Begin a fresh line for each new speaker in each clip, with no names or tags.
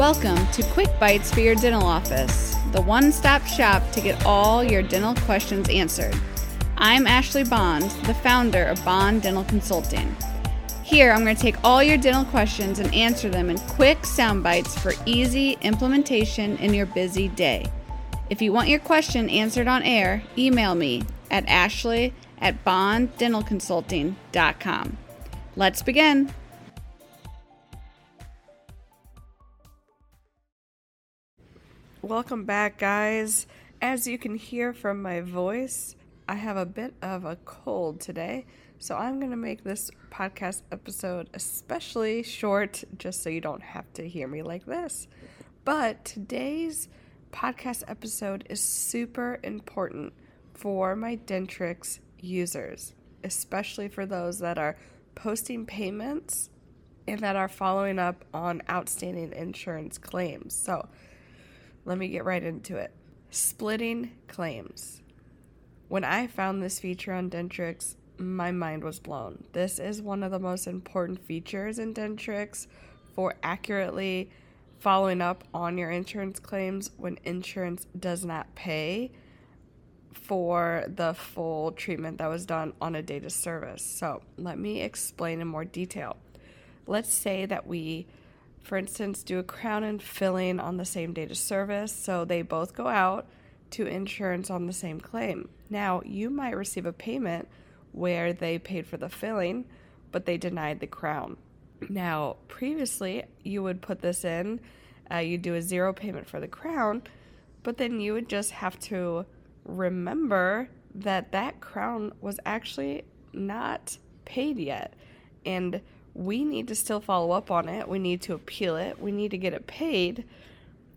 Welcome to Quick Bites for your dental office, the one stop shop to get all your dental questions answered. I'm Ashley Bond, the founder of Bond Dental Consulting. Here, I'm going to take all your dental questions and answer them in quick sound bites for easy implementation in your busy day. If you want your question answered on air, email me at ashley at bonddentalconsulting.com. Let's begin.
Welcome back, guys. As you can hear from my voice, I have a bit of a cold today, so I'm going to make this podcast episode especially short just so you don't have to hear me like this. But today's podcast episode is super important for my Dentrix users, especially for those that are posting payments and that are following up on outstanding insurance claims. So, let me get right into it. Splitting claims. When I found this feature on Dentrix, my mind was blown. This is one of the most important features in Dentrix for accurately following up on your insurance claims when insurance does not pay for the full treatment that was done on a data service. So, let me explain in more detail. Let's say that we for instance, do a crown and filling on the same data service, so they both go out to insurance on the same claim. Now, you might receive a payment where they paid for the filling, but they denied the crown. Now, previously, you would put this in, uh, you do a zero payment for the crown, but then you would just have to remember that that crown was actually not paid yet. And we need to still follow up on it. We need to appeal it. We need to get it paid.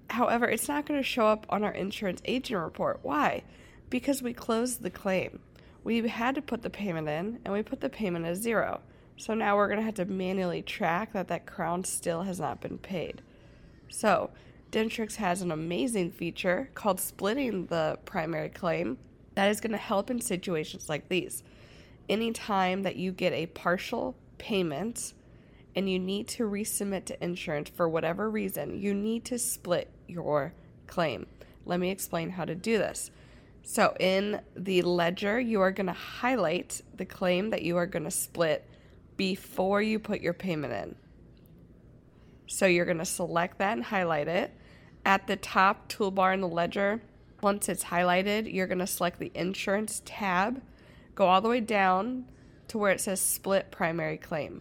However, it's not going to show up on our insurance aging report. Why? Because we closed the claim. We had to put the payment in and we put the payment as zero. So now we're going to have to manually track that that crown still has not been paid. So, Dentrix has an amazing feature called splitting the primary claim that is going to help in situations like these. Anytime that you get a partial payment and you need to resubmit to insurance for whatever reason, you need to split your claim. Let me explain how to do this. So, in the ledger, you are going to highlight the claim that you are going to split before you put your payment in. So, you're going to select that and highlight it. At the top toolbar in the ledger, once it's highlighted, you're going to select the insurance tab, go all the way down to where it says split primary claim.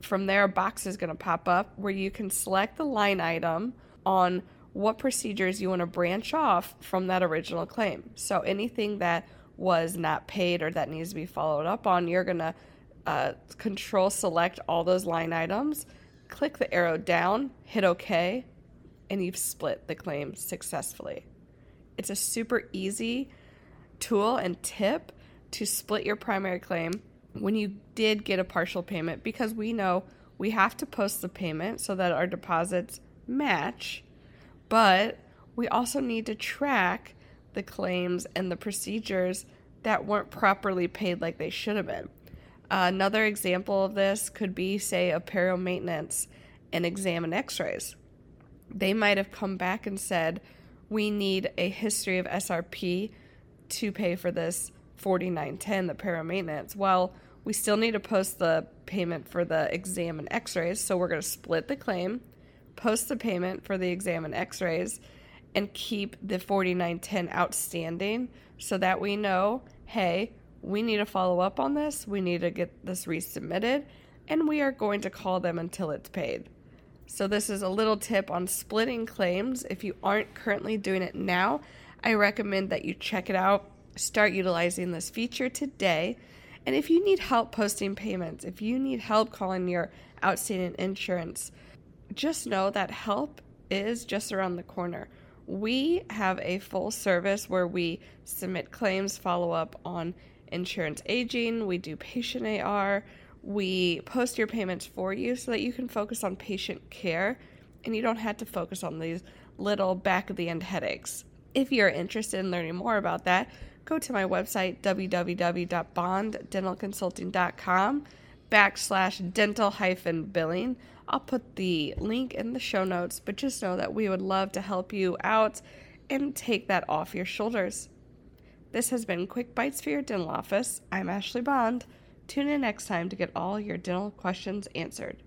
From there, a box is going to pop up where you can select the line item on what procedures you want to branch off from that original claim. So anything that was not paid or that needs to be followed up on, you're going to uh, control select all those line items, click the arrow down, hit OK, and you've split the claim successfully. It's a super easy tool and tip to split your primary claim when you did get a partial payment because we know we have to post the payment so that our deposits match, but we also need to track the claims and the procedures that weren't properly paid like they should have been. Another example of this could be, say, a perio maintenance and exam and x rays. They might have come back and said, We need a history of SRP to pay for this 4910, the perio maintenance. Well, we still need to post the payment for the exam and x rays. So we're going to split the claim, post the payment for the exam and x rays, and keep the 4910 outstanding so that we know hey, we need to follow up on this. We need to get this resubmitted, and we are going to call them until it's paid. So, this is a little tip on splitting claims. If you aren't currently doing it now, I recommend that you check it out. Start utilizing this feature today and if you need help posting payments, if you need help calling your outstanding insurance, just know that help is just around the corner. We have a full service where we submit claims, follow up on insurance aging, we do patient AR, we post your payments for you so that you can focus on patient care and you don't have to focus on these little back of the end headaches. If you're interested in learning more about that, go to my website, www.bonddentalconsulting.com backslash dental hyphen billing. I'll put the link in the show notes, but just know that we would love to help you out and take that off your shoulders. This has been Quick Bites for your dental office. I'm Ashley Bond. Tune in next time to get all your dental questions answered.